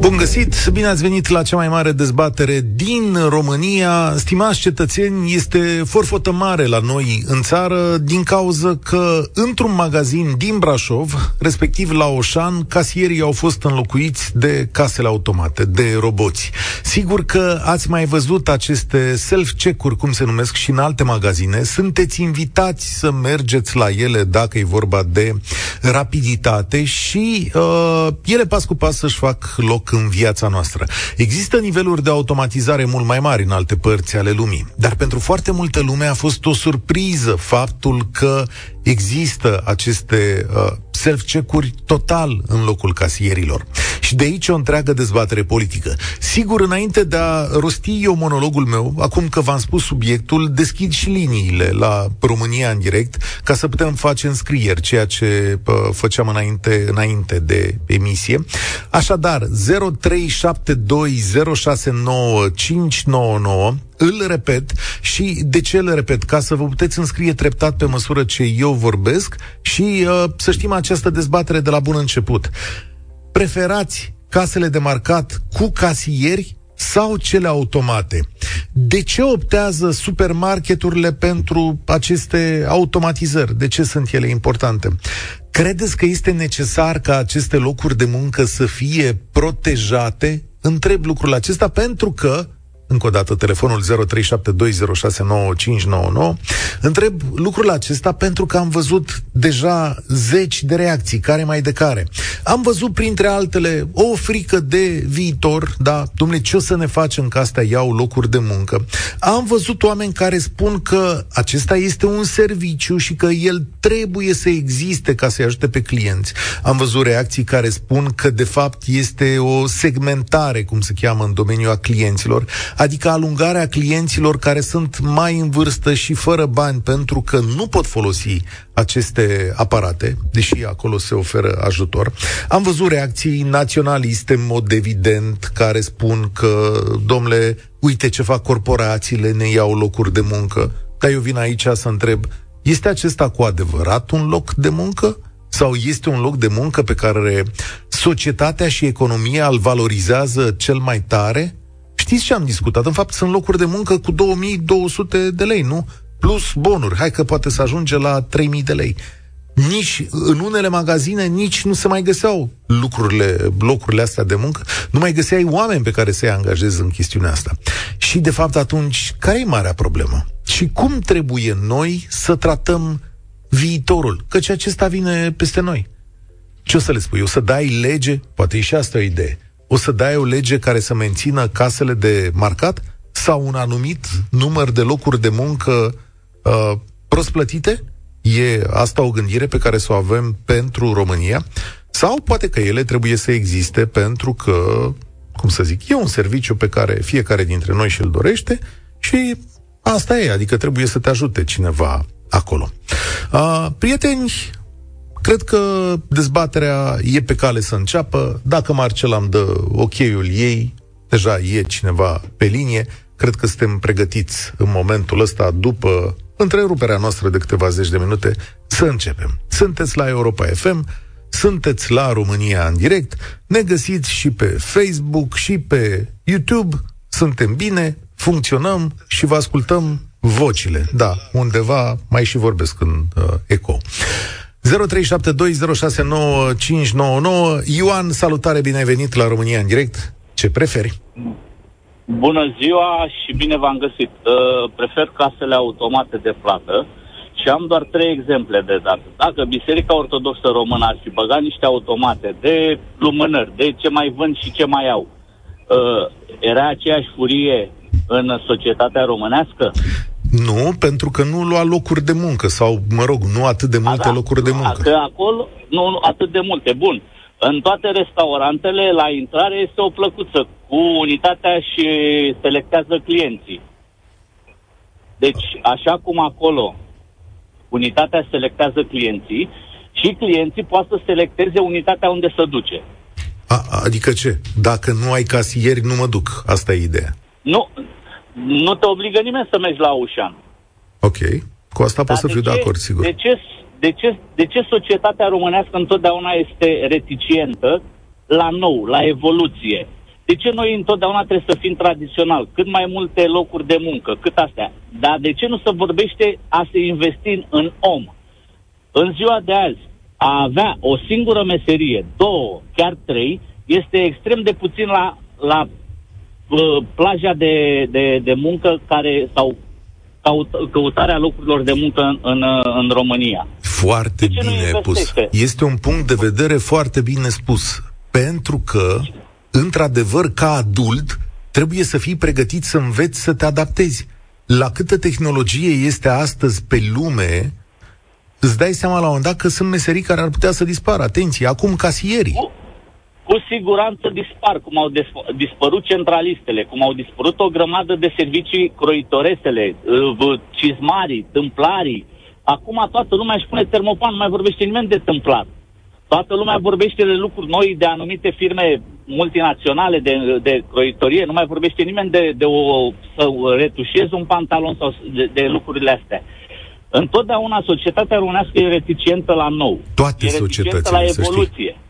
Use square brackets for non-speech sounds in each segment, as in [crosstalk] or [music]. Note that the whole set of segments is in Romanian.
Bun găsit, bine ați venit la cea mai mare dezbatere din România. Stimați cetățeni, este forfotă mare la noi în țară din cauza că într-un magazin din Brașov, respectiv la Oșan, casierii au fost înlocuiți de casele automate, de roboți. Sigur că ați mai văzut aceste self-check-uri, cum se numesc, și în alte magazine. Sunteți invitați să mergeți la ele dacă e vorba de rapiditate și uh, ele pas cu pas să-și fac loc în viața noastră. Există niveluri de automatizare mult mai mari în alte părți ale lumii, dar pentru foarte multă lume a fost o surpriză faptul că există aceste uh, self-check-uri total în locul casierilor. Și de aici o întreagă dezbatere politică. Sigur, înainte de a rosti eu monologul meu, acum că v-am spus subiectul, deschid și liniile la România în direct, ca să putem face înscrieri, ceea ce uh, făceam înainte, înainte de emisie. Așadar, 0372069599 îl repet și de ce îl repet? Ca să vă puteți înscrie treptat pe măsură ce eu vorbesc și uh, să știm această dezbatere de la bun început. Preferați casele de marcat cu casieri sau cele automate. De ce optează supermarketurile pentru aceste automatizări? De ce sunt ele importante? Credeți că este necesar ca aceste locuri de muncă să fie protejate? Întreb lucrul acesta pentru că încă o dată telefonul 0372069599. Întreb lucrul acesta pentru că am văzut deja zeci de reacții, care mai de care. Am văzut printre altele o frică de viitor, da, domnule, ce o să ne facem că astea iau locuri de muncă. Am văzut oameni care spun că acesta este un serviciu și că el trebuie să existe ca să-i ajute pe clienți. Am văzut reacții care spun că de fapt este o segmentare, cum se cheamă în domeniul a clienților, adică alungarea clienților care sunt mai în vârstă și fără bani pentru că nu pot folosi aceste aparate, deși acolo se oferă ajutor. Am văzut reacții naționaliste în mod evident care spun că, domnule, uite ce fac corporațiile, ne iau locuri de muncă. Dar eu vin aici să întreb, este acesta cu adevărat un loc de muncă? Sau este un loc de muncă pe care societatea și economia îl valorizează cel mai tare? Știți ce am discutat? În fapt, sunt locuri de muncă cu 2200 de lei, nu? Plus bonuri. Hai că poate să ajunge la 3000 de lei. Nici în unele magazine nici nu se mai găseau lucrurile, locurile astea de muncă, nu mai găseai oameni pe care să-i angajezi în chestiunea asta. Și de fapt atunci, care e marea problemă? Și cum trebuie noi să tratăm viitorul? Căci acesta vine peste noi. Ce o să le spui? O să dai lege? Poate e și asta o idee o să dai o lege care să mențină casele de marcat sau un anumit număr de locuri de muncă uh, prost plătite? E asta o gândire pe care să o avem pentru România? Sau poate că ele trebuie să existe pentru că, cum să zic, e un serviciu pe care fiecare dintre noi și-l dorește și asta e, adică trebuie să te ajute cineva acolo. Uh, prieteni, Cred că dezbaterea e pe cale să înceapă. Dacă Marcel am dă ok-ul ei, deja e cineva pe linie. Cred că suntem pregătiți în momentul ăsta, după întreruperea noastră de câteva zeci de minute, să începem. Sunteți la Europa FM, sunteți la România în direct, ne găsiți și pe Facebook și pe YouTube, suntem bine, funcționăm și vă ascultăm vocile. Da, undeva mai și vorbesc în uh, eco. 0372069599 Ioan, salutare, bine ai venit la România în direct. Ce preferi? Bună ziua și bine v-am găsit. Uh, prefer casele automate de plată și am doar trei exemple de dat. Dacă Biserica Ortodoxă Română ar fi băgat niște automate de lumânări, de ce mai vând și ce mai au, uh, era aceeași furie în societatea românească? Nu, pentru că nu lua locuri de muncă sau, mă rog, nu atât de multe da, locuri de muncă. Că acolo, nu, nu atât de multe, bun. În toate restaurantele, la intrare este o plăcuță cu unitatea și selectează clienții. Deci, așa cum acolo unitatea selectează clienții, și clienții poate să selecteze unitatea unde se duce. A, adică ce? Dacă nu ai casieri, nu mă duc. Asta e ideea. Nu, nu te obligă nimeni să mergi la Ușan. Ok. Cu asta pot să fiu de acord, sigur. De ce, de, ce, de ce societatea românească întotdeauna este reticientă la nou, la evoluție? De ce noi întotdeauna trebuie să fim tradițional? Cât mai multe locuri de muncă, cât astea. Dar de ce nu se vorbește a se investi în om? În ziua de azi, a avea o singură meserie, două, chiar trei, este extrem de puțin la, la uh, plaja de, de, de muncă care sau caut, căutarea locurilor de muncă în, în, în România. Foarte bine pus. Este un punct de vedere foarte bine spus. Pentru că, într-adevăr, ca adult, trebuie să fii pregătit să înveți să te adaptezi. La câtă tehnologie este astăzi pe lume, îți dai seama la un moment dat că sunt meserii care ar putea să dispară. Atenție, acum casierii. Cu, cu siguranță dispar, cum au dispărut centralistele, cum au dispărut o grămadă de servicii croitoresele, uh, cizmarii, tâmplarii. Acum toată lumea își pune termopan, nu mai vorbește nimeni de tâmplar. Toată lumea vorbește de lucruri noi, de anumite firme multinaționale de, de croitorie, nu mai vorbește nimeni de, de o, să retușezi un pantalon sau de, de lucrurile astea. Întotdeauna societatea românească e reticentă la nou. Toate e societățile, la evoluție. Să știi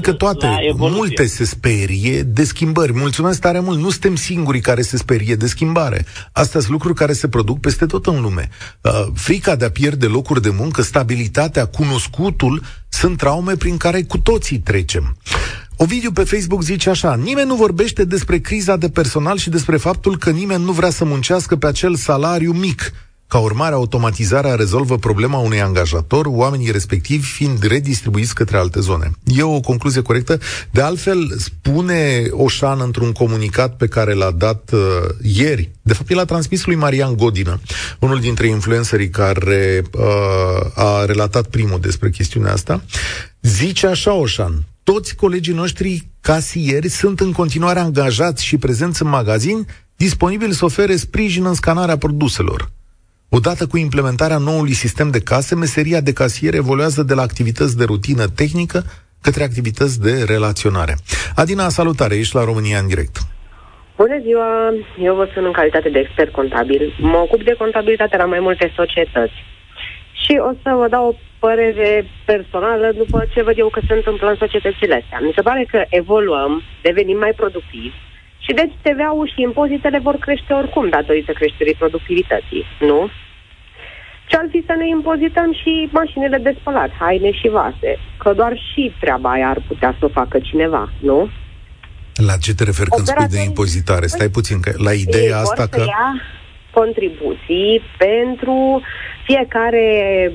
că toate, multe se sperie de schimbări. Mulțumesc tare mult. Nu suntem singurii care se sperie de schimbare. Astea sunt lucruri care se produc peste tot în lume. Uh, frica de a pierde locuri de muncă, stabilitatea, cunoscutul, sunt traume prin care cu toții trecem. Ovidiu pe Facebook zice așa, nimeni nu vorbește despre criza de personal și despre faptul că nimeni nu vrea să muncească pe acel salariu mic ca urmare, automatizarea rezolvă problema unui angajator, oamenii respectivi fiind redistribuiți către alte zone. E o concluzie corectă. De altfel, spune Oșan într-un comunicat pe care l-a dat uh, ieri, de fapt el a transmis lui Marian Godină, unul dintre influencerii care uh, a relatat primul despre chestiunea asta, zice așa Oșan, toți colegii noștri casieri sunt în continuare angajați și prezenți în magazin, disponibili să ofere sprijin în scanarea produselor. Odată cu implementarea noului sistem de case, meseria de casier evoluează de la activități de rutină tehnică către activități de relaționare. Adina, salutare, ești la România în direct. Bună ziua, eu vă sunt în calitate de expert contabil. Mă ocup de contabilitate la mai multe societăți. Și o să vă dau o părere personală după ce văd eu că se întâmplă în societățile astea. Mi se pare că evoluăm, devenim mai productivi, și deci TVA-ul și impozitele vor crește oricum datorită creșterii productivității, nu? Ce-ar fi să ne impozităm și mașinile de spălat, haine și vase, că doar și treaba aia ar putea să o facă cineva, nu? La ce te referi când spui de impozitare? Stai puțin, că la ideea asta că... Ia contribuții pentru fiecare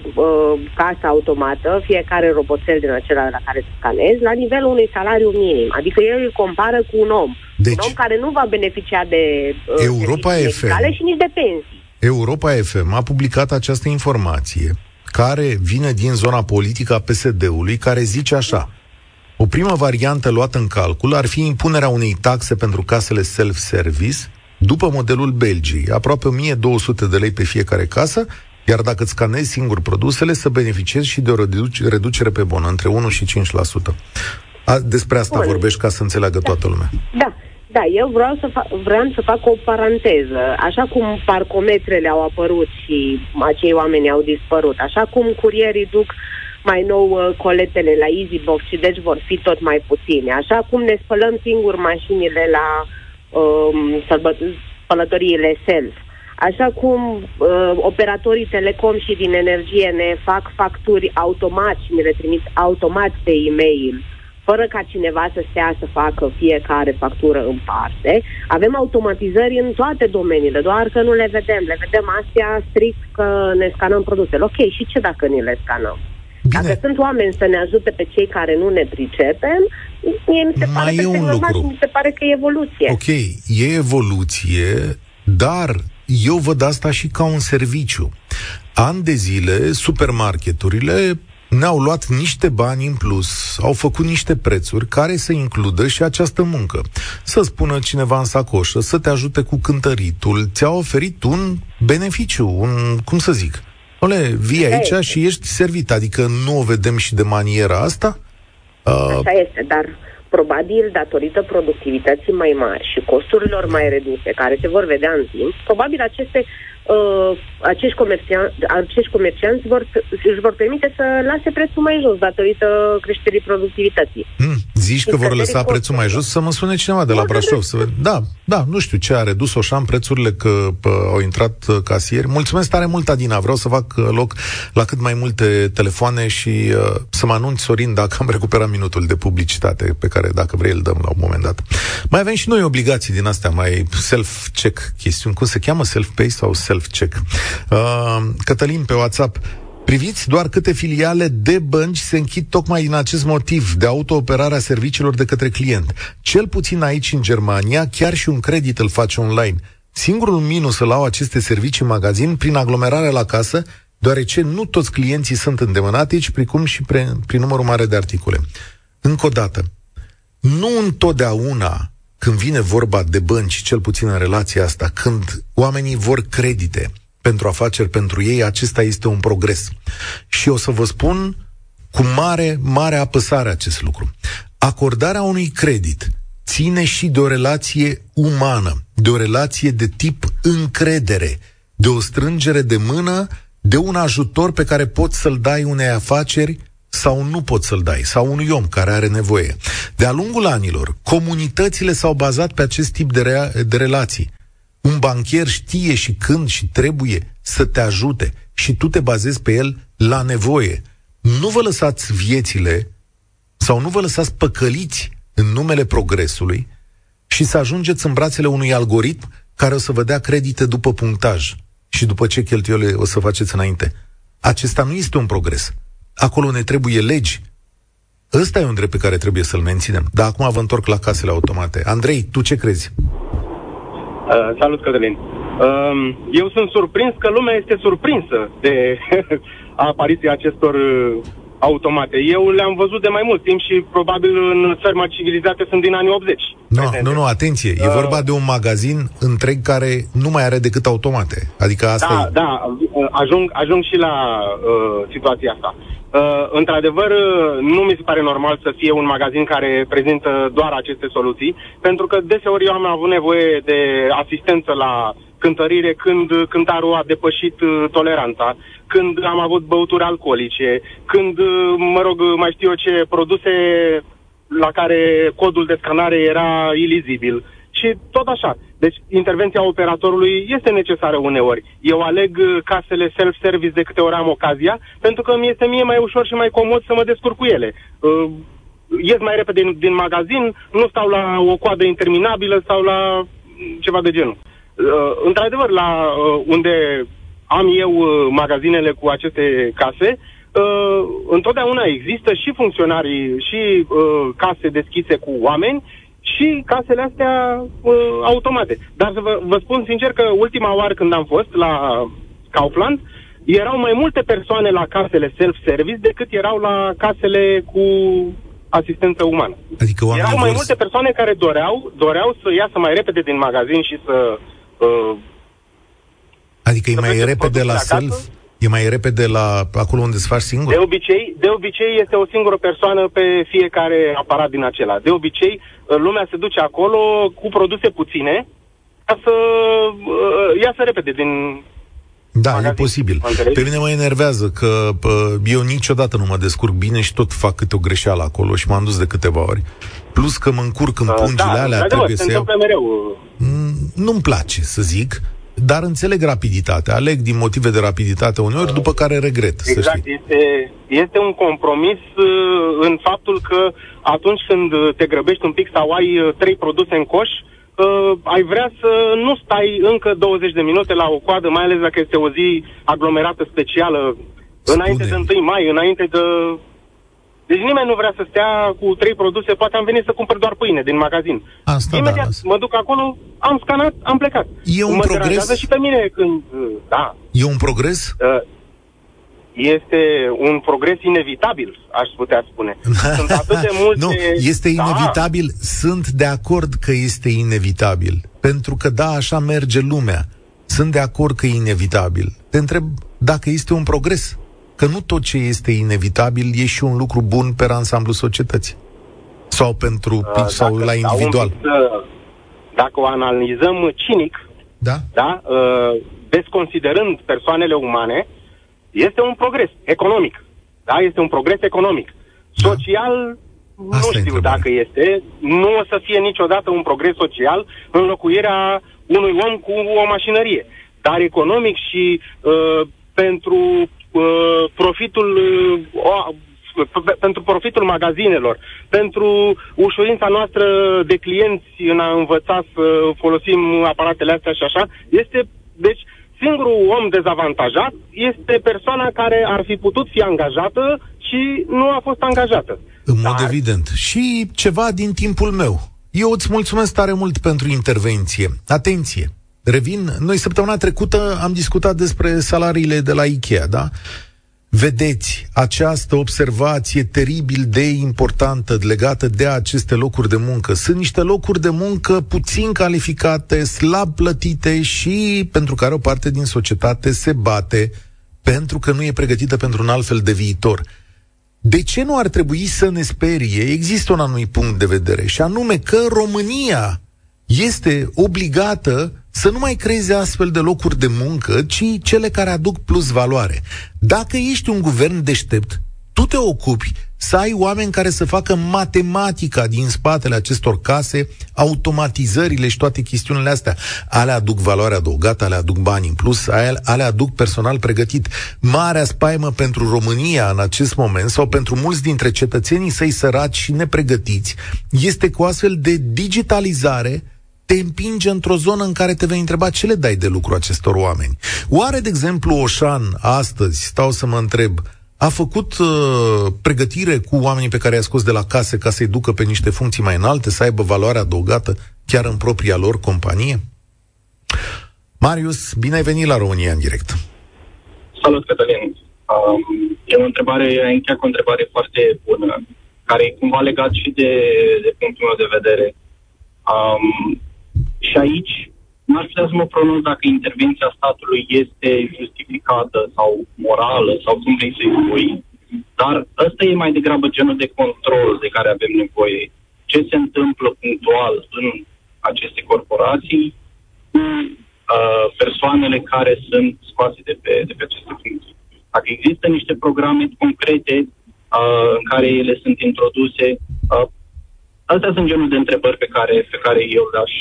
uh, casă automată, fiecare roboțel din acela la care scanezi, la nivelul unui salariu minim. Adică el îl compară cu un om. Deci, un om care nu va beneficia de uh, Europa FM și nici de pensii. Europa FM a publicat această informație care vine din zona politică a PSD-ului, care zice așa. O primă variantă luată în calcul ar fi impunerea unei taxe pentru casele self-service, după modelul Belgiei, aproape 1200 de lei pe fiecare casă, iar dacă îți scanezi singur produsele, să beneficiezi și de o reducere pe bon, între 1 și 5%. A, despre asta Bun. vorbești ca să înțeleagă da. toată lumea. Da, da, eu vreau să fa- vreau să fac o paranteză. Așa cum parcometrele au apărut și acei oameni au dispărut, așa cum curierii duc mai nou uh, coletele la EasyBox și deci vor fi tot mai puține. Așa cum ne spălăm singur mașinile la um, spălătoriile self. Așa cum uh, operatorii telecom și din energie ne fac facturi automat și ne le trimit automat pe e-mail, fără ca cineva să stea să facă fiecare factură în parte. Avem automatizări în toate domeniile, doar că nu le vedem. Le vedem astea strict că ne scanăm produsele. Ok, și ce dacă ni le scanăm? Bine. Dacă sunt oameni să ne ajute pe cei care nu ne pricepem, mie mi se Mai pare e un lucru. mi se pare că e evoluție. Ok, e evoluție, dar eu văd asta și ca un serviciu. An de zile, supermarketurile ne-au luat niște bani în plus, au făcut niște prețuri care să includă și această muncă. Să spună cineva în sacoșă, să te ajute cu cântăritul, ți-a oferit un beneficiu, un, cum să zic, Ole, vii aici și ești servit, adică nu o vedem și de maniera asta? Uh... Așa este, dar probabil datorită productivității mai mari și costurilor mai reduse, care se vor vedea în timp, probabil aceste uh, acești, comercian, acești comercianți vor, își vor permite să lase prețul mai jos datorită creșterii productivității. Mm, zici că vor lăsa prețul mai jos? Să mă sune cineva de la Brașov. Să Da, da, nu știu ce a redus Oșan prețurile că pă, au intrat uh, casieri. Mulțumesc tare mult, Adina. Vreau să fac uh, loc la cât mai multe telefoane și uh, să mă anunț, Sorin, dacă am recuperat minutul de publicitate pe care, dacă vrei, îl dăm la un moment dat. Mai avem și noi obligații din astea, mai self-check chestiuni. Cum se cheamă? Self-pay sau self self-check. Uh, Cătălin, pe WhatsApp, Priviți doar câte filiale de bănci se închid tocmai din acest motiv de autooperarea serviciilor de către client. Cel puțin aici, în Germania, chiar și un credit îl face online. Singurul minus îl au aceste servicii în magazin prin aglomerare la casă, deoarece nu toți clienții sunt îndemânatici, precum și pre, prin numărul mare de articole. Încă o dată, nu întotdeauna când vine vorba de bănci, cel puțin în relația asta, când oamenii vor credite pentru afaceri pentru ei, acesta este un progres. Și o să vă spun cu mare, mare apăsare acest lucru. Acordarea unui credit ține și de o relație umană, de o relație de tip încredere, de o strângere de mână, de un ajutor pe care poți să-l dai unei afaceri sau nu poți să-l dai, sau unui om care are nevoie. De-a lungul anilor, comunitățile s-au bazat pe acest tip de, rea- de relații. Un banchier știe și când și trebuie să te ajute și tu te bazezi pe el la nevoie. Nu vă lăsați viețile sau nu vă lăsați păcăliți în numele progresului și să ajungeți în brațele unui algoritm care o să vă dea credite după punctaj și după ce cheltuielile o să faceți înainte. Acesta nu este un progres. Acolo ne trebuie legi. Ăsta e un drept pe care trebuie să-l menținem. Dar acum vă întorc la casele automate. Andrei, tu ce crezi? Uh, salut, Cătălin. Uh, eu sunt surprins că lumea este surprinsă de [laughs] apariția acestor uh, automate. Eu le-am văzut de mai mult timp și probabil în țări mai civilizate sunt din anii 80. No, nu, nu, atenție. E uh, vorba de un magazin întreg care nu mai are decât automate. Adică asta Da, e... da, uh, ajung, ajung și la uh, situația asta. Uh, într-adevăr, uh, nu mi se pare normal să fie un magazin care prezintă doar aceste soluții, pentru că deseori eu am avut nevoie de asistență la cântărire când cântarul a depășit uh, toleranța, când am avut băuturi alcoolice, când, uh, mă rog, mai știu eu ce produse la care codul de scanare era ilizibil. Și tot așa. Deci intervenția operatorului este necesară uneori. Eu aleg uh, casele self-service de câte ori am ocazia, pentru că mi este mie mai ușor și mai comod să mă descurc cu ele. Uh, ies mai repede din, din magazin, nu stau la o coadă interminabilă sau la ceva de genul. Uh, într-adevăr, la uh, unde am eu uh, magazinele cu aceste case, uh, întotdeauna există și funcționarii și uh, case deschise cu oameni și casele astea uh, automate. Dar să vă, vă spun sincer că ultima oară când am fost la Kaufland, erau mai multe persoane la casele self-service decât erau la casele cu asistență umană. Adică Erau mai vor... multe persoane care doreau, doreau să iasă mai repede din magazin și să... Uh, Adică e să mai mergeți repede la produsele acasă? self? E mai repede la acolo unde îți faci singur? De obicei, de obicei este o singură persoană pe fiecare aparat din acela. De obicei, uh, lumea se duce acolo cu produse puține ca să uh, iasă repede din... Da, magazin. e posibil. Mă înțelegi? Pe mine mă enervează că pă, eu niciodată nu mă descurc bine și tot fac câte o greșeală acolo și m-am dus de câteva ori. Plus că mă încurc în Uh, pungile da, alea, într-adevăr, trebuie se să iau... întâmplă mereu. Mm, Nu-mi place să zic, dar înțeleg rapiditatea. Aleg din motive de rapiditate uneori, după care regret, să Exact, știi. este, este un compromis uh, în faptul că atunci când uh, te grăbești un pic sau ai uh, trei produse în coș, uh, ai vrea să nu stai încă 20 de minute la o coadă, mai ales dacă este o zi aglomerată specială, Spune. înainte de 1 mai, înainte de... Deci nimeni nu vrea să stea cu trei produse, poate am venit să cumpăr doar pâine din magazin. Asta, Imediat da. mă duc acolo, am scanat, am plecat. E un mă progres? deranjează și pe mine când... uh, Da, E un progres? Uh, este un progres inevitabil, aș putea spune. [laughs] Sunt atât de multe... nu, este Da, inevitabil. Sunt de acord că este inevitabil. Pentru că, da, așa merge lumea. Sunt de acord că e inevitabil. Te întreb dacă este un progres. Că nu tot ce este inevitabil e și un lucru bun pe ansamblu societății. Sau pentru uh, sau la individual? Pic, uh, dacă o analizăm cinic, da? Da, uh, desconsiderând persoanele umane, este un progres economic. Da, este un progres economic. Da. Social, Asta nu știu dacă este. Nu o să fie niciodată un progres social înlocuirea unui om cu o mașinărie. Dar economic și uh, pentru uh, profitul uh, pentru profitul magazinelor, pentru ușurința noastră de clienți în a învăța să folosim aparatele astea și așa, este, deci, singurul om dezavantajat este persoana care ar fi putut fi angajată și nu a fost angajată. În mod Dar... evident. Și ceva din timpul meu. Eu îți mulțumesc tare mult pentru intervenție. Atenție! Revin, noi săptămâna trecută am discutat despre salariile de la Ikea, da? Vedeți această observație teribil de importantă legată de aceste locuri de muncă. Sunt niște locuri de muncă puțin calificate, slab plătite și pentru care o parte din societate se bate pentru că nu e pregătită pentru un alt fel de viitor. De ce nu ar trebui să ne sperie? Există un anumit punct de vedere și anume că România este obligată să nu mai creeze astfel de locuri de muncă, ci cele care aduc plus valoare. Dacă ești un guvern deștept, tu te ocupi să ai oameni care să facă matematica din spatele acestor case, automatizările și toate chestiunile astea. Ale aduc valoare adăugată, ale aduc bani în plus, ale aduc personal pregătit. Marea spaimă pentru România în acest moment sau pentru mulți dintre cetățenii săi săraci și nepregătiți este cu astfel de digitalizare te împinge într-o zonă în care te vei întreba ce le dai de lucru acestor oameni. Oare, de exemplu, Oșan, astăzi, stau să mă întreb, a făcut uh, pregătire cu oamenii pe care i-a scos de la case ca să-i ducă pe niște funcții mai înalte, să aibă valoare adăugată chiar în propria lor companie? Marius, bine ai venit la România în direct. Salut, Cătălin. Um, e o întrebare, e încheia cu o întrebare foarte bună, care e cumva legat și de, de punctul meu de vedere. Um, și aici n-aș putea să mă pronunț dacă intervenția statului este justificată sau morală sau cum vrei să-i spui, dar ăsta e mai degrabă genul de control de care avem nevoie. Ce se întâmplă punctual în aceste corporații cu uh, persoanele care sunt scoase de pe, de pe aceste funcții. Dacă există niște programe concrete uh, în care ele sunt introduse, uh, Astea sunt genul de întrebări pe care, pe care eu le-aș,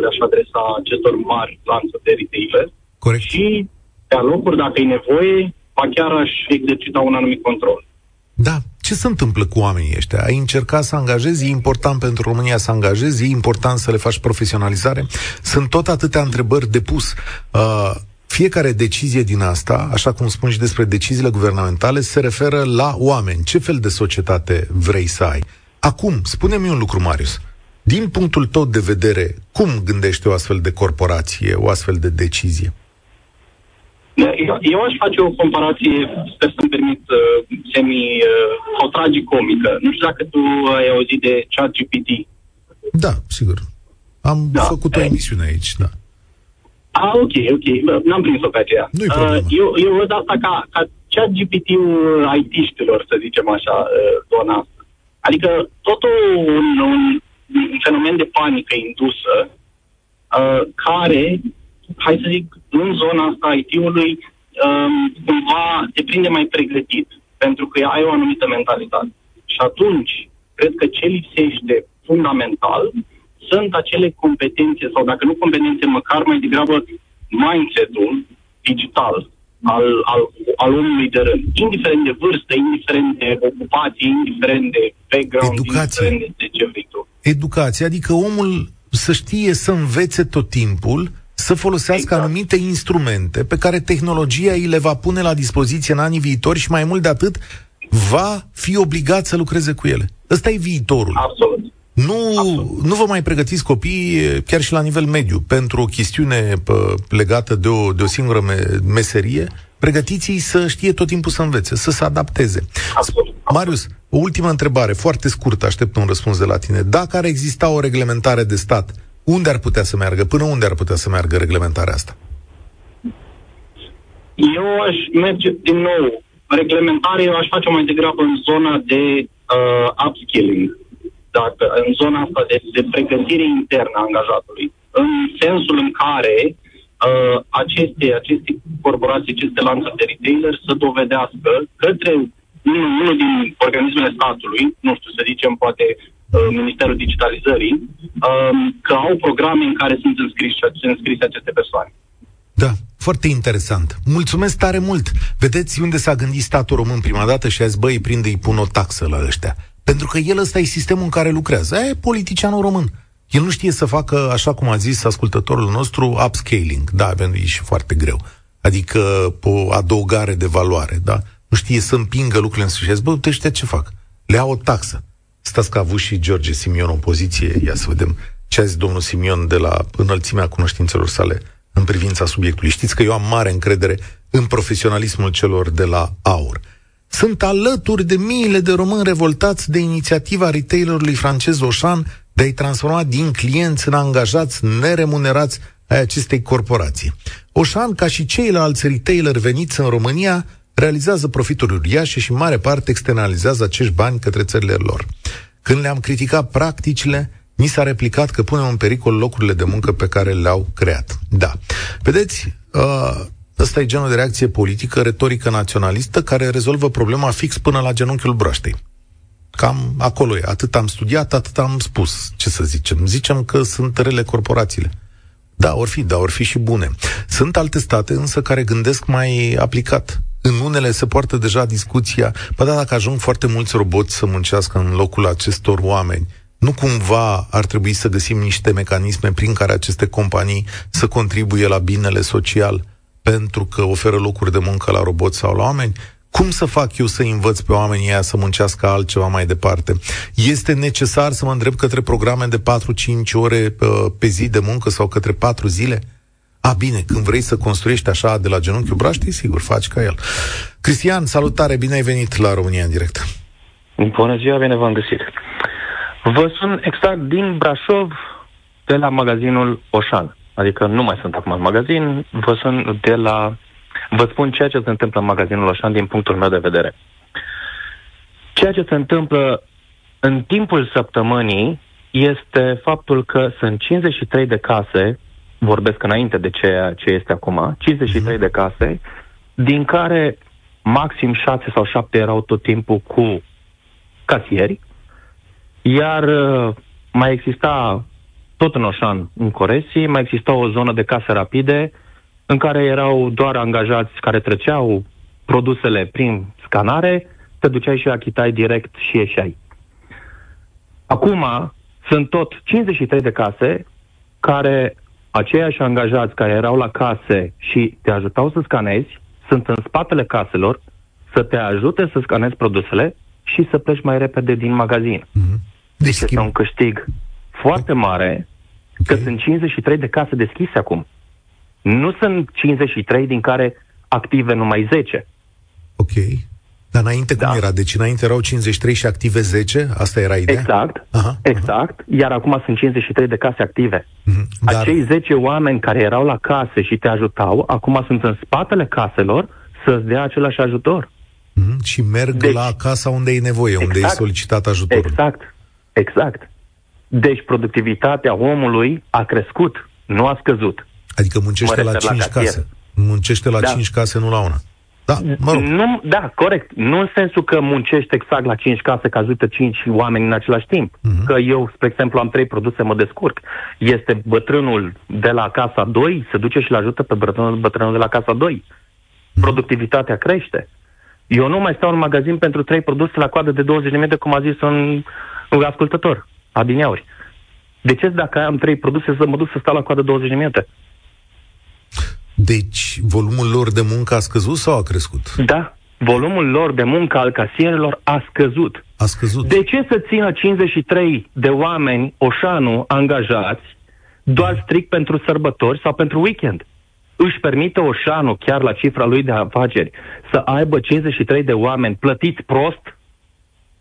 le-aș adresa acestor mari lanțuri de retailer. Corect. Și pe locuri, dacă e nevoie, ba chiar aș exercita un anumit control. Da, ce se întâmplă cu oamenii ăștia? Ai încercat să angajezi, e important pentru România să angajezi, e important să le faci profesionalizare. Sunt tot atâtea întrebări de pus. Uh, fiecare decizie din asta, așa cum spun și despre deciziile guvernamentale, se referă la oameni. Ce fel de societate vrei să ai? Acum, spune-mi un lucru, Marius. Din punctul tău de vedere, cum gândește o astfel de corporație, o astfel de decizie? Eu, eu aș face o comparație, sper să-mi permit, uh, semi uh, sau tragicomică. Nu știu dacă tu ai auzit de ChatGPT. Da, sigur. Am da. făcut o emisiune aici, da. Ah, ok, ok. N-am prins-o pe aceea. Nu-i uh, eu, eu văd asta ca, ca chat GPT-ul IT-știlor, să zicem așa, uh, zona asta. Adică totul un, un, un fenomen de panică indusă uh, care, hai să zic, în zona asta IT-ului um, cumva te prinde mai pregătit pentru că ai o anumită mentalitate. Și atunci, cred că ce lipsește fundamental sunt acele competențe, sau dacă nu competențe, măcar mai degrabă mindset-ul digital, al, al, al omului de rând. Indiferent de vârstă, indiferent de ocupație, indiferent de background, Educație. indiferent de ce vrei tu. Educație, adică omul să știe să învețe tot timpul, să folosească exact. anumite instrumente pe care tehnologia îi le va pune la dispoziție în anii viitori și mai mult de atât va fi obligat să lucreze cu ele. Ăsta e viitorul. Absolut. Nu, nu vă mai pregătiți copiii, chiar și la nivel mediu, pentru o chestiune pă, legată de o, de o singură me- meserie, pregătiți-i să știe tot timpul să învețe, să se adapteze. Absolut. Marius, o ultimă întrebare, foarte scurtă, aștept un răspuns de la tine. Dacă ar exista o reglementare de stat, unde ar putea să meargă? Până unde ar putea să meargă reglementarea asta? Eu aș merge din nou. Reglementare eu aș face mai degrabă în zona de uh, upskilling dacă în zona asta de, de pregătire internă a angajatului, în sensul în care uh, aceste, aceste corporații, aceste lanțuri de retailer să dovedească către unul, unul din organismele statului, nu știu, să zicem, poate uh, Ministerul Digitalizării, uh, că au programe în care sunt înscrise, sunt înscrise aceste persoane. Da, foarte interesant. Mulțumesc tare mult. Vedeți unde s-a gândit statul român prima dată și a zis, băi, prinde, îi pun o taxă la ăștia. Pentru că el ăsta e sistemul în care lucrează. Aia e politicianul român. El nu știe să facă, așa cum a zis ascultătorul nostru, upscaling. Da, pentru e și foarte greu. Adică o adăugare de valoare, da? Nu știe să împingă lucrurile în sus. Bă, ăștia ce fac? Le au o taxă. Stați că a avut și George Simion o poziție. Ia să vedem ce a zis domnul Simion de la înălțimea cunoștințelor sale în privința subiectului. Știți că eu am mare încredere în profesionalismul celor de la AUR. Sunt alături de miile de români revoltați de inițiativa retailerului francez Oșan de a-i transforma din clienți în angajați neremunerați ai acestei corporații. Oșan, ca și ceilalți retailer veniți în România, realizează profituri uriașe și în mare parte externalizează acești bani către țările lor. Când le-am criticat practicile, ni s-a replicat că punem în pericol locurile de muncă pe care le-au creat. Da. Vedeți, uh, ăsta e genul de reacție politică, retorică naționalistă, care rezolvă problema fix până la genunchiul broaștei. Cam acolo e. Atât am studiat, atât am spus. Ce să zicem? Zicem că sunt rele corporațiile. Da, or fi, da, or fi și bune. Sunt alte state însă care gândesc mai aplicat. În unele se poartă deja discuția, bă, da, dacă ajung foarte mulți roboți să muncească în locul acestor oameni, nu cumva ar trebui să găsim niște mecanisme prin care aceste companii să contribuie la binele social pentru că oferă locuri de muncă la roboți sau la oameni? Cum să fac eu să învăț pe oamenii ăia să muncească altceva mai departe? Este necesar să mă îndrept către programe de 4-5 ore uh, pe zi de muncă sau către 4 zile? A, bine, când vrei să construiești așa de la genunchiul braștii, sigur, faci ca el. Cristian, salutare, bine ai venit la România în direct. Bună ziua, bine v-am găsit. Vă sun exact din Brașov, de la magazinul Oșan. Adică nu mai sunt acum în magazin, vă sun de la... Vă spun ceea ce se întâmplă în magazinul Oșan din punctul meu de vedere. Ceea ce se întâmplă în timpul săptămânii este faptul că sunt 53 de case, vorbesc înainte de ceea ce este acum, 53 mm. de case, din care maxim 6 sau 7 erau tot timpul cu casieri, iar uh, mai exista, tot în Oșan, în Coresii, mai exista o zonă de case rapide în care erau doar angajați care treceau produsele prin scanare, te duceai și achitai direct și ieșai. Acum sunt tot 53 de case care aceiași angajați care erau la case și te ajutau să scanezi, sunt în spatele caselor să te ajute să scanezi produsele și să pleci mai repede din magazin. Mm-hmm. Deci schimb. este un câștig foarte mare okay. că sunt 53 de case deschise acum. Nu sunt 53 din care active numai 10. Ok. Dar înainte da. cum era? Deci înainte erau 53 și active 10? Asta era ideea? Exact, aha, exact. Aha. Iar acum sunt 53 de case active. Mm-hmm. Dar... Acei 10 oameni care erau la case și te ajutau, acum sunt în spatele caselor să-ți dea același ajutor. Mm-hmm. Și merg deci, la casa unde e nevoie, exact, unde e exact. solicitat ajutorul. Exact. Exact. Deci productivitatea omului a crescut, nu a scăzut. Adică muncește la 5 la case. Muncește la da. 5 case, nu la una. Da, mă rog. nu, da, corect. Nu în sensul că muncești exact la 5 case, că ajută 5 oameni în același timp. Uh-huh. Că eu, spre exemplu, am 3 produse, mă descurc. Este bătrânul de la casa 2, se duce și le ajută pe bătrânul, bătrânul de la casa 2. Uh-huh. Productivitatea crește. Eu nu mai stau în magazin pentru 3 produse la coadă de 20 de metri, cum a zis un un ascultător, adineauri. De ce dacă am trei produse să mă duc să stau la coadă 20 de minute? Deci, volumul lor de muncă a scăzut sau a crescut? Da, volumul lor de muncă al casierilor a scăzut. A scăzut. De ce să țină 53 de oameni Oșanu angajați doar strict pentru sărbători sau pentru weekend? Își permite Oșanu, chiar la cifra lui de afaceri, să aibă 53 de oameni plătiți prost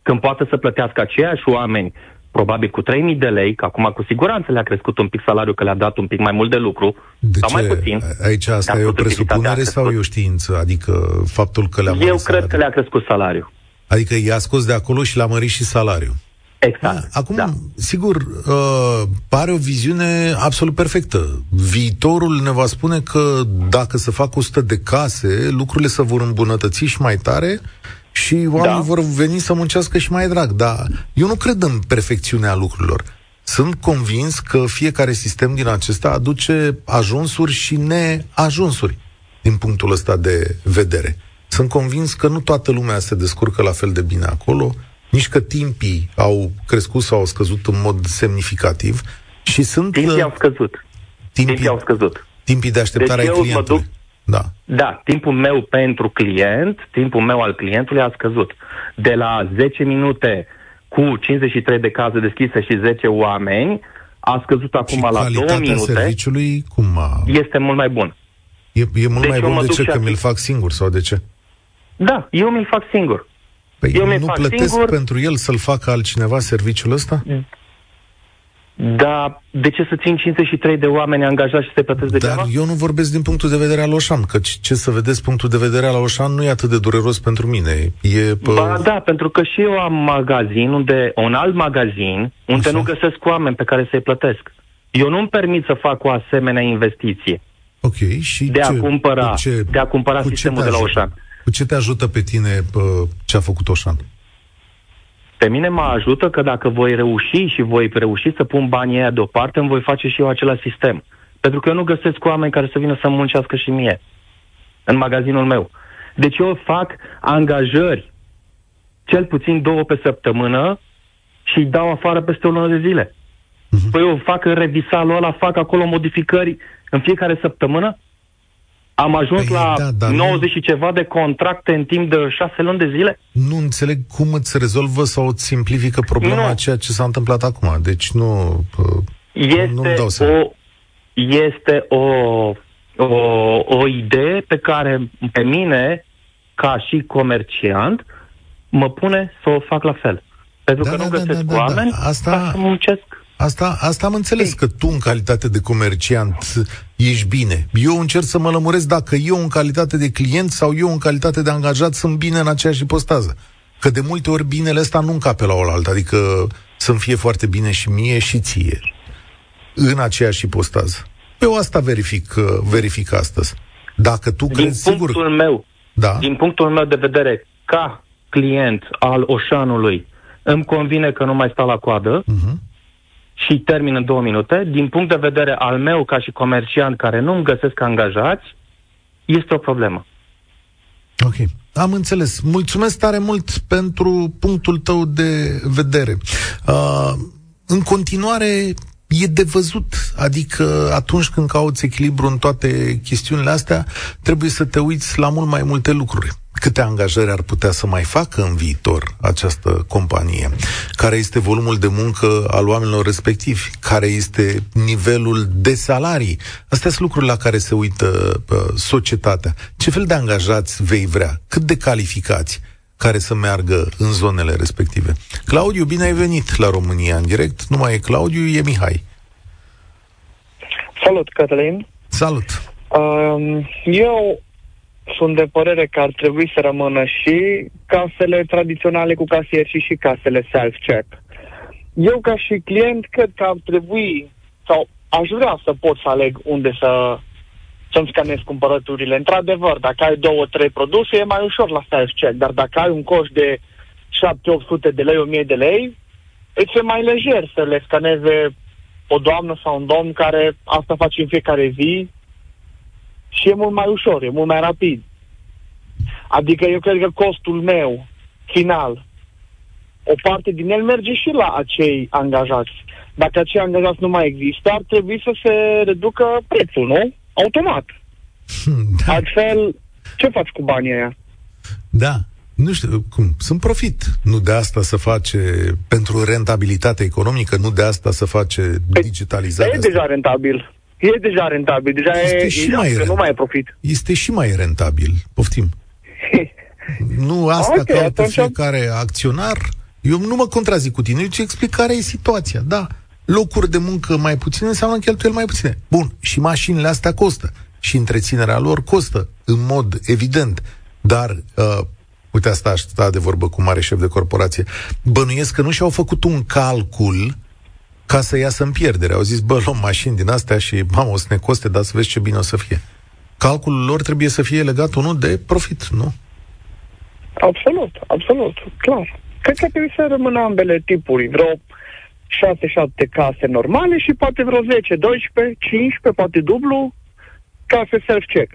când poate să plătească aceiași oameni probabil cu 3.000 de lei, că acum cu siguranță le-a crescut un pic salariul, că le-a dat un pic mai mult de lucru, de sau ce? mai puțin. Aici asta e o presupunere sau e o știință? Adică faptul că le-a Eu cred salariul. că le-a crescut salariul. Adică i-a scos de acolo și l-a mărit și salariul. Exact. Da, acum, da. sigur, uh, pare o viziune absolut perfectă. Viitorul ne va spune că dacă se fac 100 de case, lucrurile se vor îmbunătăți și mai tare și oamenii da. vor veni să muncească și mai drag. Dar eu nu cred în perfecțiunea lucrurilor. Sunt convins că fiecare sistem din acesta aduce ajunsuri și neajunsuri din punctul ăsta de vedere. Sunt convins că nu toată lumea se descurcă la fel de bine acolo, nici că timpii au crescut sau au scăzut în mod semnificativ și sunt... Timpii au scăzut. Timpii, timpii au scăzut. Timpii de așteptare deci ai clientului. Duc, da. da, timpul meu pentru client, timpul meu al clientului a scăzut. De la 10 minute cu 53 de case deschise și 10 oameni, a scăzut acum și la 2 minute. serviciului cum a... Este mult mai bun. E, e mult deci mai bun de ce? Că mi-l fac singur sau de ce? Da, eu mi-l fac singur. Păi eu nu plătesc singur... pentru el să-l facă altcineva serviciul ăsta? Da, de ce să țin 53 de oameni angajați și să-i plătesc degeaba? Dar eu nu vorbesc din punctul de vedere al Oșan, că ce să vedeți punctul de vedere al Oșan nu e atât de dureros pentru mine. E, pă... Ba da, pentru că și eu am magazin, unde, un alt magazin, unde Așa. nu găsesc oameni pe care să-i plătesc. Eu nu-mi permit să fac o asemenea investiție. Ok, și de ce, a cumpăra, ce, de a cumpăra sistemul de la Oșan. Cu ce te ajută pe tine pă, ce a făcut Oșan? Pe mine mă ajută că dacă voi reuși și voi reuși să pun banii aia deoparte, îmi voi face și eu același sistem. Pentru că eu nu găsesc oameni care să vină să muncească și mie în magazinul meu. Deci eu fac angajări cel puțin două pe săptămână și îi dau afară peste o lună de zile. Uh-huh. Păi eu fac în revisalul ăla, fac acolo modificări în fiecare săptămână am ajuns păi, la da, 90 nu... și ceva de contracte în timp de șase luni de zile? Nu înțeleg cum îți rezolvă sau îți simplifică problema nu. ceea ce s-a întâmplat acum. Deci nu... Este, nu dau o, este o, o, o idee pe care pe mine, ca și comerciant, mă pune să o fac la fel. Pentru da, că da, nu da, găsesc da, da, oameni da. Asta... ca să muncesc Asta, asta am înțeles, că tu în calitate de comerciant ești bine. Eu încerc să mă lămuresc dacă eu în calitate de client sau eu în calitate de angajat sunt bine în aceeași ipostază. Că de multe ori binele ăsta nu încape la oaltă, adică să-mi fie foarte bine și mie și ție în aceeași ipostază. Eu asta verific, verific astăzi. Dacă tu din crezi punctul sigur... meu, da? Din punctul meu de vedere, ca client al Oșanului, îmi convine că nu mai stau la coadă, uh-huh și termin în două minute, din punct de vedere al meu ca și comerciant care nu îmi găsesc angajați, este o problemă. Ok. Am înțeles. Mulțumesc tare mult pentru punctul tău de vedere. Uh, în continuare, e de văzut. Adică atunci când cauți echilibru în toate chestiunile astea, trebuie să te uiți la mult mai multe lucruri câte angajări ar putea să mai facă în viitor această companie, care este volumul de muncă al oamenilor respectivi, care este nivelul de salarii. Astea sunt lucruri la care se uită uh, societatea. Ce fel de angajați vei vrea? Cât de calificați? Care să meargă în zonele respective. Claudiu, bine ai venit la România în direct. Nu mai e Claudiu, e Mihai. Salut, Cătălin. Salut. Um, eu sunt de părere că ar trebui să rămână și casele tradiționale cu casier și și casele self-check. Eu, ca și client, cred că ar trebui, sau aș vrea să pot să aleg unde să să-mi scanez cumpărăturile. Într-adevăr, dacă ai două, trei produse, e mai ușor la self-check, dar dacă ai un coș de 7-800 de lei, 1000 de lei, îți e mai lejer să le scaneze o doamnă sau un domn care asta face în fiecare zi și e mult mai ușor, e mult mai rapid. Adică eu cred că costul meu final, o parte din el merge și la acei angajați. Dacă acei angajați nu mai există, ar trebui să se reducă prețul, nu? Automat. Da. Altfel, ce faci cu banii aia? Da, nu știu, cum, sunt profit. Nu de asta să face pentru rentabilitate economică, nu de asta să face păi, digitalizarea. E asta. deja rentabil. E deja rentabil, deja este e, și e mai nu mai e profit. Este și mai rentabil, poftim. [laughs] nu asta okay, caută atunci... fiecare acționar. Eu nu mă contrazic cu tine, eu ce explic care e situația. Da, locuri de muncă mai puține înseamnă cheltuieli mai puține. Bun, și mașinile astea costă. Și întreținerea lor costă, în mod evident. Dar uh, uite asta aș sta de vorbă cu mare șef de corporație, bănuiesc că nu și-au făcut un calcul ca să iasă în pierdere. Au zis, bă, luăm mașini din astea și, mamă, o să ne coste, dar să vezi ce bine o să fie. Calculul lor trebuie să fie legat unul de profit, nu? Absolut, absolut, clar. Cred că trebuie să rămână ambele tipuri, vreo 6-7 case normale și poate vreo 10, 12, 15, poate dublu, case self-check.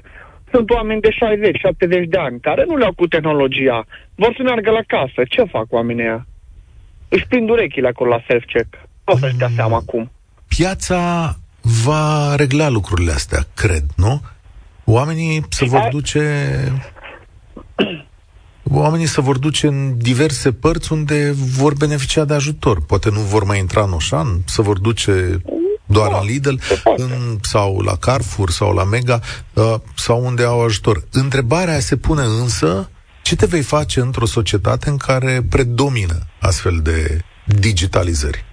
Sunt oameni de 60, 70 de ani care nu le-au cu tehnologia, vor să meargă la casă. Ce fac oamenii ăia? Își prind urechile acolo la self-check. O să-și dea seama acum. Piața va regla lucrurile astea, cred, nu? Oamenii se vor duce oamenii se vor duce în diverse părți unde vor beneficia de ajutor. Poate nu vor mai intra în Oșan, se vor duce doar da, în Lidl în, sau la Carrefour sau la Mega uh, sau unde au ajutor. Întrebarea se pune însă ce te vei face într-o societate în care predomină astfel de digitalizări?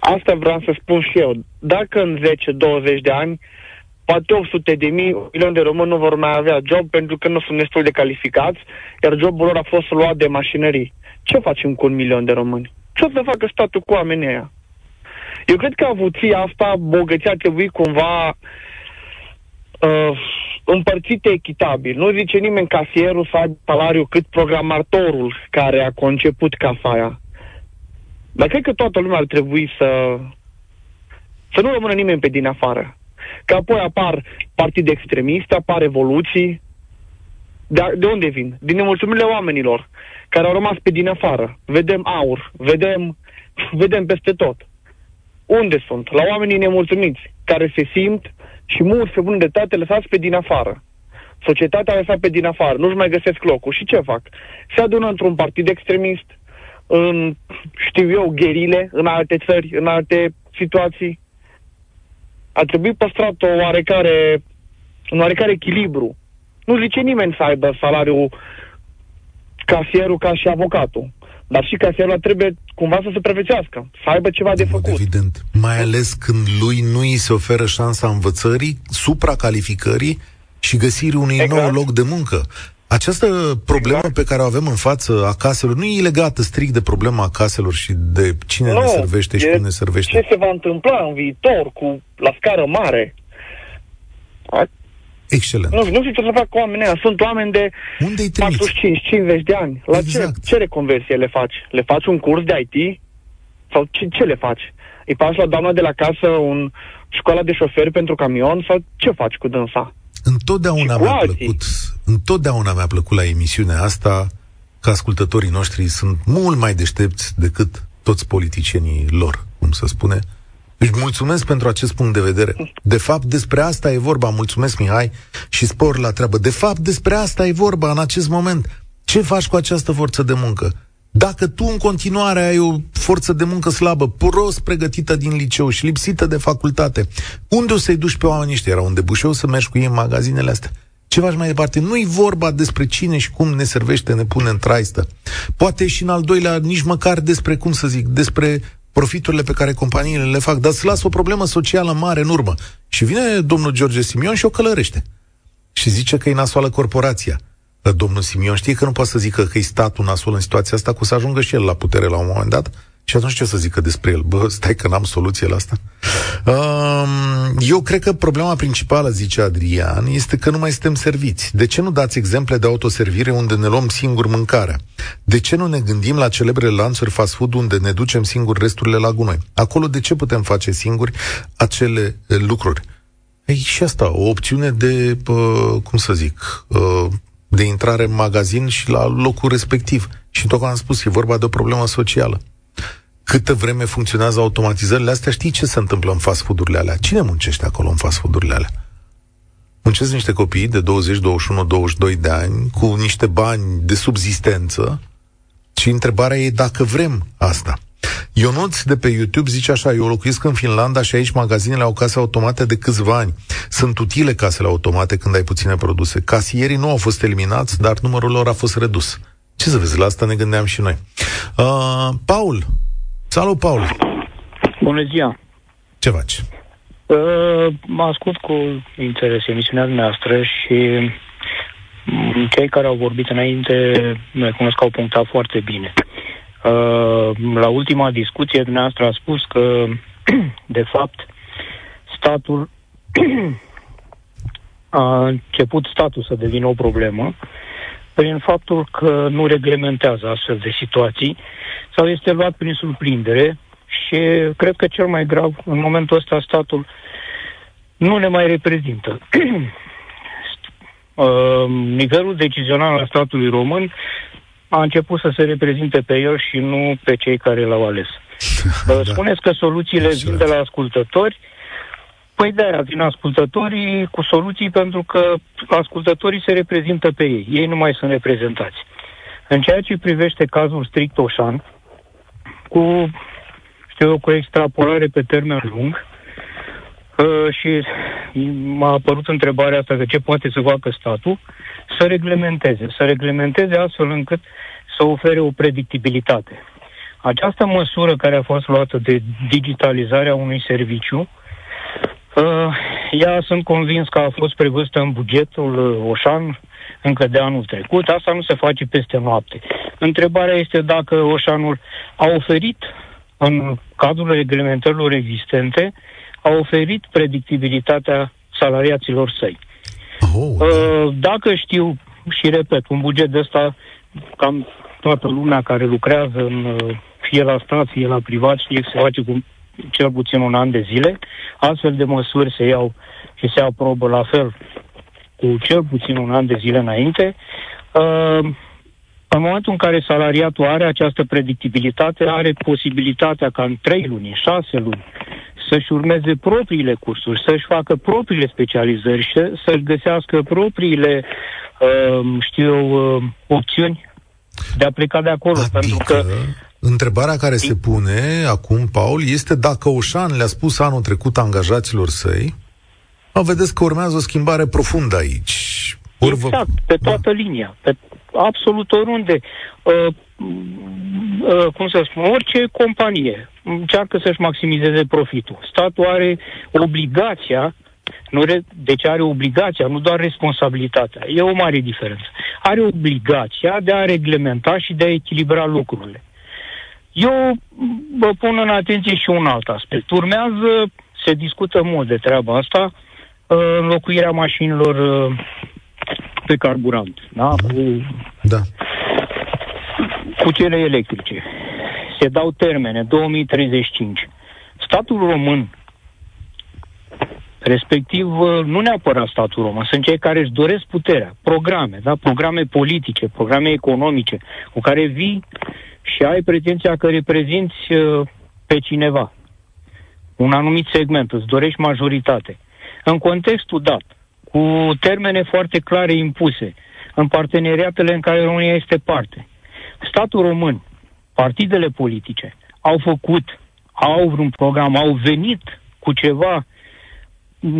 Asta vreau să spun și eu. Dacă în 10-20 de ani poate 800 de mii, milion de români nu vor mai avea job pentru că nu sunt destul de calificați, iar jobul lor a fost luat de mașinării. Ce facem cu un milion de români? Ce o să facă statul cu oamenii aia? Eu cred că avuția asta, bogăția, ar trebui cumva uh, împărțite echitabil. Nu zice nimeni casierul să aibă salariu cât programatorul care a conceput casa aia. Dar cred că toată lumea ar trebui să, să nu rămână nimeni pe din afară. Că apoi apar partide extremiste, apar evoluții. De, de unde vin? Din nemulțumirile oamenilor care au rămas pe din afară. Vedem aur, vedem, [laughs] vedem peste tot. Unde sunt? La oamenii nemulțumiți, care se simt și mulți pe bună dreptate lăsați pe din afară. Societatea a lăsat pe din afară, nu-și mai găsesc locul. Și ce fac? Se adună într-un partid extremist, în, știu eu, gherile, în alte țări, în alte situații ar trebui păstrat o oarecare, un oarecare echilibru. Nu zice nimeni să aibă salariul casierul ca și avocatul. Dar și casierul trebuie cumva să se prevecească, să aibă ceva de, de făcut. Evident. Mai ales când lui nu îi se oferă șansa învățării, supracalificării și găsirii unui exact. nou loc de muncă. Această problemă exact. pe care o avem în față a caselor nu e legată strict de problema caselor și de cine nu, ne servește și cum ne servește. Ce se va întâmpla în viitor cu la scară mare? Excelent. Nu, nu știu ce să fac cu oamenii ăia. Sunt oameni de 45-50 de ani. La exact. ce, ce reconversie le faci? Le faci un curs de IT? Sau ce, ce le faci? Îi faci la doamna de la casă un școală de șoferi pentru camion? Sau ce faci cu dânsa? Întotdeauna mi-a plăcut, întotdeauna mi-a plăcut la emisiunea asta că ascultătorii noștri sunt mult mai deștepți decât toți politicienii lor, cum să spune. Deci mulțumesc pentru acest punct de vedere. De fapt, despre asta e vorba. Mulțumesc, Mihai, și spor la treabă. De fapt, despre asta e vorba în acest moment. Ce faci cu această forță de muncă? Dacă tu în continuare ai o forță de muncă slabă, prost pregătită din liceu și lipsită de facultate, unde o să-i duci pe oamenii ăștia? Era un debușeu să mergi cu ei în magazinele astea. Ce faci mai departe? Nu-i vorba despre cine și cum ne servește, ne pune în traistă. Poate și în al doilea, nici măcar despre, cum să zic, despre profiturile pe care companiile le fac, dar să lasă o problemă socială mare în urmă. Și vine domnul George Simion și o călărește. Și zice că e nasoală corporația domnul Simion știe că nu poate să zică că e statul nasol în situația asta, cu să ajungă și el la putere la un moment dat. Și atunci ce să zică despre el? Bă, stai că n-am soluție la asta. Eu cred că problema principală, zice Adrian, este că nu mai suntem serviți. De ce nu dați exemple de autoservire unde ne luăm singur mâncarea? De ce nu ne gândim la celebrele lanțuri fast food unde ne ducem singur resturile la gunoi? Acolo de ce putem face singuri acele lucruri? Ei, și asta, o opțiune de, cum să zic, de intrare în magazin și la locul respectiv. Și tocmai am spus, e vorba de o problemă socială. Câtă vreme funcționează automatizările astea, știi ce se întâmplă în fast food-urile alea? Cine muncește acolo în fast food-urile alea? Muncesc niște copii de 20, 21, 22 de ani cu niște bani de subzistență și întrebarea e dacă vrem asta. Ionuț de pe YouTube zice așa, eu locuiesc în Finlanda și aici magazinele au case automate de câțiva ani. Sunt utile casele automate când ai puține produse. Casierii nu au fost eliminați, dar numărul lor a fost redus. Ce să vezi, la asta ne gândeam și noi. Uh, Paul. Salut, Paul. Bună ziua. Ce faci? Uh, mă ascult cu interes emisiunea noastră și cei care au vorbit înainte, recunosc că au punctat foarte bine. Uh, la ultima discuție, dumneavoastră a spus că, [clears throat] de fapt, statul [clears throat] a început statul să devină o problemă prin faptul că nu reglementează astfel de situații sau este luat prin surprindere și cred că cel mai grav, în momentul ăsta, statul nu ne mai reprezintă. [clears throat] Uh, nivelul decizional al statului român a început să se reprezinte pe el și nu pe cei care l-au ales. [laughs] da. Spuneți că soluțiile vin de la ascultători. Păi de aia vin ascultătorii cu soluții pentru că ascultătorii se reprezintă pe ei. Ei nu mai sunt reprezentați. În ceea ce privește cazul strict Oșan, cu, știu eu, cu extrapolare pe termen lung, uh, și m-a apărut întrebarea asta de ce poate să facă statul, să reglementeze. Să reglementeze astfel încât să ofere o predictibilitate. Această măsură care a fost luată de digitalizarea unui serviciu, uh, ea sunt convins că a fost prevăzută în bugetul uh, Oșan încă de anul trecut. Asta nu se face peste noapte. Întrebarea este dacă Oșanul a oferit în cadrul reglementărilor existente, a oferit predictibilitatea salariaților săi. Oh, uh, dacă știu, și repet, un buget de ăsta, cam toată lumea care lucrează în, uh, fie la stat, fie la privat, știe că se face cu cel puțin un an de zile. Astfel de măsuri se iau și se aprobă la fel cu cel puțin un an de zile înainte. Uh, în momentul în care salariatul are această predictibilitate, are posibilitatea ca în trei luni, în șase luni, să-și urmeze propriile cursuri, să-și facă propriile specializări, să-și găsească propriile, uh, știu eu, uh, opțiuni de a pleca de acolo. Adică, pentru că întrebarea care se pune acum, Paul, este dacă Oșan le-a spus anul trecut angajaților săi, mă vedeți că urmează o schimbare profundă aici. Ori exact, pe toată da. linia, pe absolut oriunde. Uh, uh, cum să spun, orice companie încearcă să-și maximizeze profitul. Statul are obligația nu re- deci are obligația, nu doar responsabilitatea. E o mare diferență. Are obligația de a reglementa și de a echilibra lucrurile. Eu vă pun în atenție și un alt aspect. Urmează, se discută mult de treaba asta, uh, înlocuirea mașinilor uh, pe carburant. Da? Cu, da. cu cele electrice. Se dau termene, 2035. Statul român Respectiv, uh, nu neapărat statul român, sunt cei care își doresc puterea, programe, da? programe politice, programe economice, cu care vii și ai pretenția că reprezinți uh, pe cineva, un anumit segment, îți dorești majoritate. În contextul dat, cu termene foarte clare impuse, în parteneriatele în care România este parte, statul român, partidele politice, au făcut, au vreun program, au venit cu ceva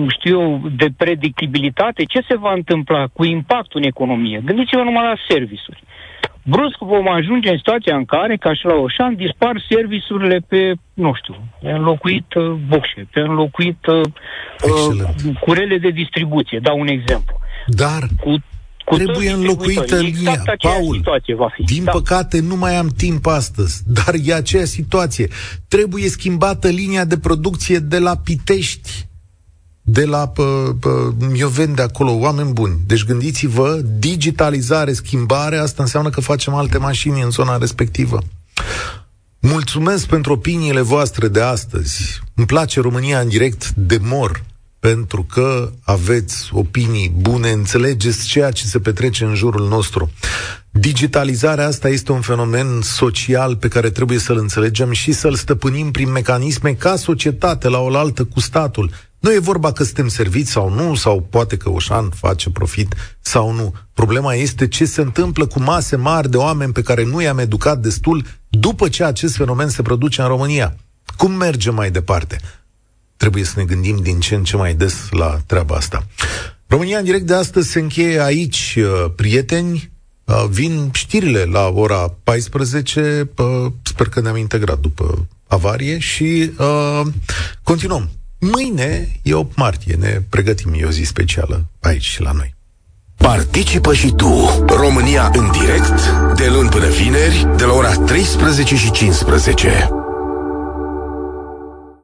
știu eu, de predictibilitate, ce se va întâmpla cu impactul în economie? Gândiți-vă numai la servisuri. Brusc vom ajunge în situația în care, ca și la Oșan, dispar serviciurile pe, nu știu, pe înlocuit uh, boxe, pe înlocuit uh, uh, curele de distribuție, dau un exemplu. Dar cu cu trebuie înlocuită linia. Exact Paul, va fi. din da. păcate nu mai am timp astăzi, dar e aceea situație. Trebuie schimbată linia de producție de la Pitești de la pă, pă, Mioveni de acolo, oameni buni. Deci gândiți-vă, digitalizare, schimbare, asta înseamnă că facem alte mașini în zona respectivă. Mulțumesc pentru opiniile voastre de astăzi. Îmi place România în direct de mor, pentru că aveți opinii bune, înțelegeți ceea ce se petrece în jurul nostru. Digitalizarea asta este un fenomen social pe care trebuie să-l înțelegem și să-l stăpânim prin mecanisme ca societate la oaltă cu statul. Nu e vorba că suntem serviți sau nu, sau poate că Oșan face profit sau nu. Problema este ce se întâmplă cu mase mari de oameni pe care nu i-am educat destul după ce acest fenomen se produce în România. Cum mergem mai departe? Trebuie să ne gândim din ce în ce mai des la treaba asta. România în direct de astăzi se încheie aici, uh, prieteni. Uh, vin știrile la ora 14. Uh, sper că ne-am integrat după avarie și uh, continuăm. Mâine e 8 martie, ne pregătim, e o zi specială aici la noi. Participă și tu. România în direct, de luni până vineri, de la ora 13 și 15.